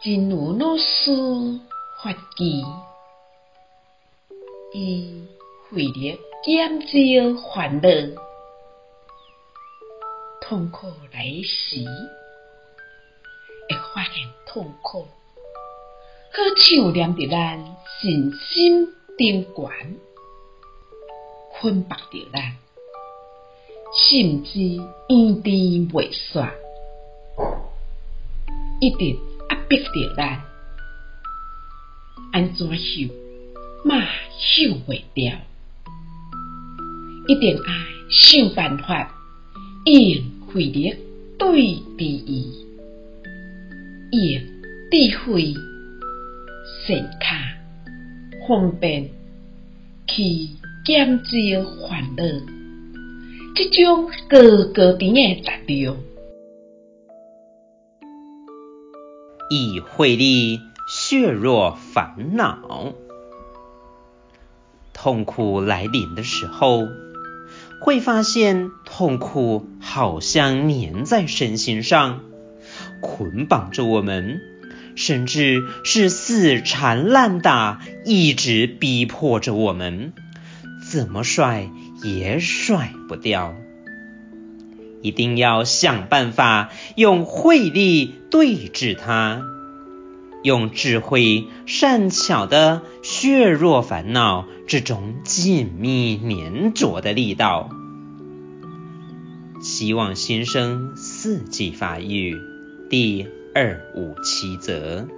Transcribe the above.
真如老师法语，以慧力减少烦恼，痛苦来时，会发现痛苦，好像黏着咱身心顶悬，捆绑着咱，甚至延迟袂煞，一直逼着咱，安怎受嘛受袂了，一定爱想办法用慧力对治伊，用智慧、善卡、方便去减少烦恼，这种高高低的力量。以慧力削弱烦恼。痛苦来临的时候，会发现痛苦好像粘在身心上，捆绑着我们，甚至是死缠烂打，一直逼迫着我们，怎么甩也甩不掉。一定要想办法用慧力对治它，用智慧善巧的削弱烦恼这种紧密粘着的力道。希望新生四季发育第二五七则。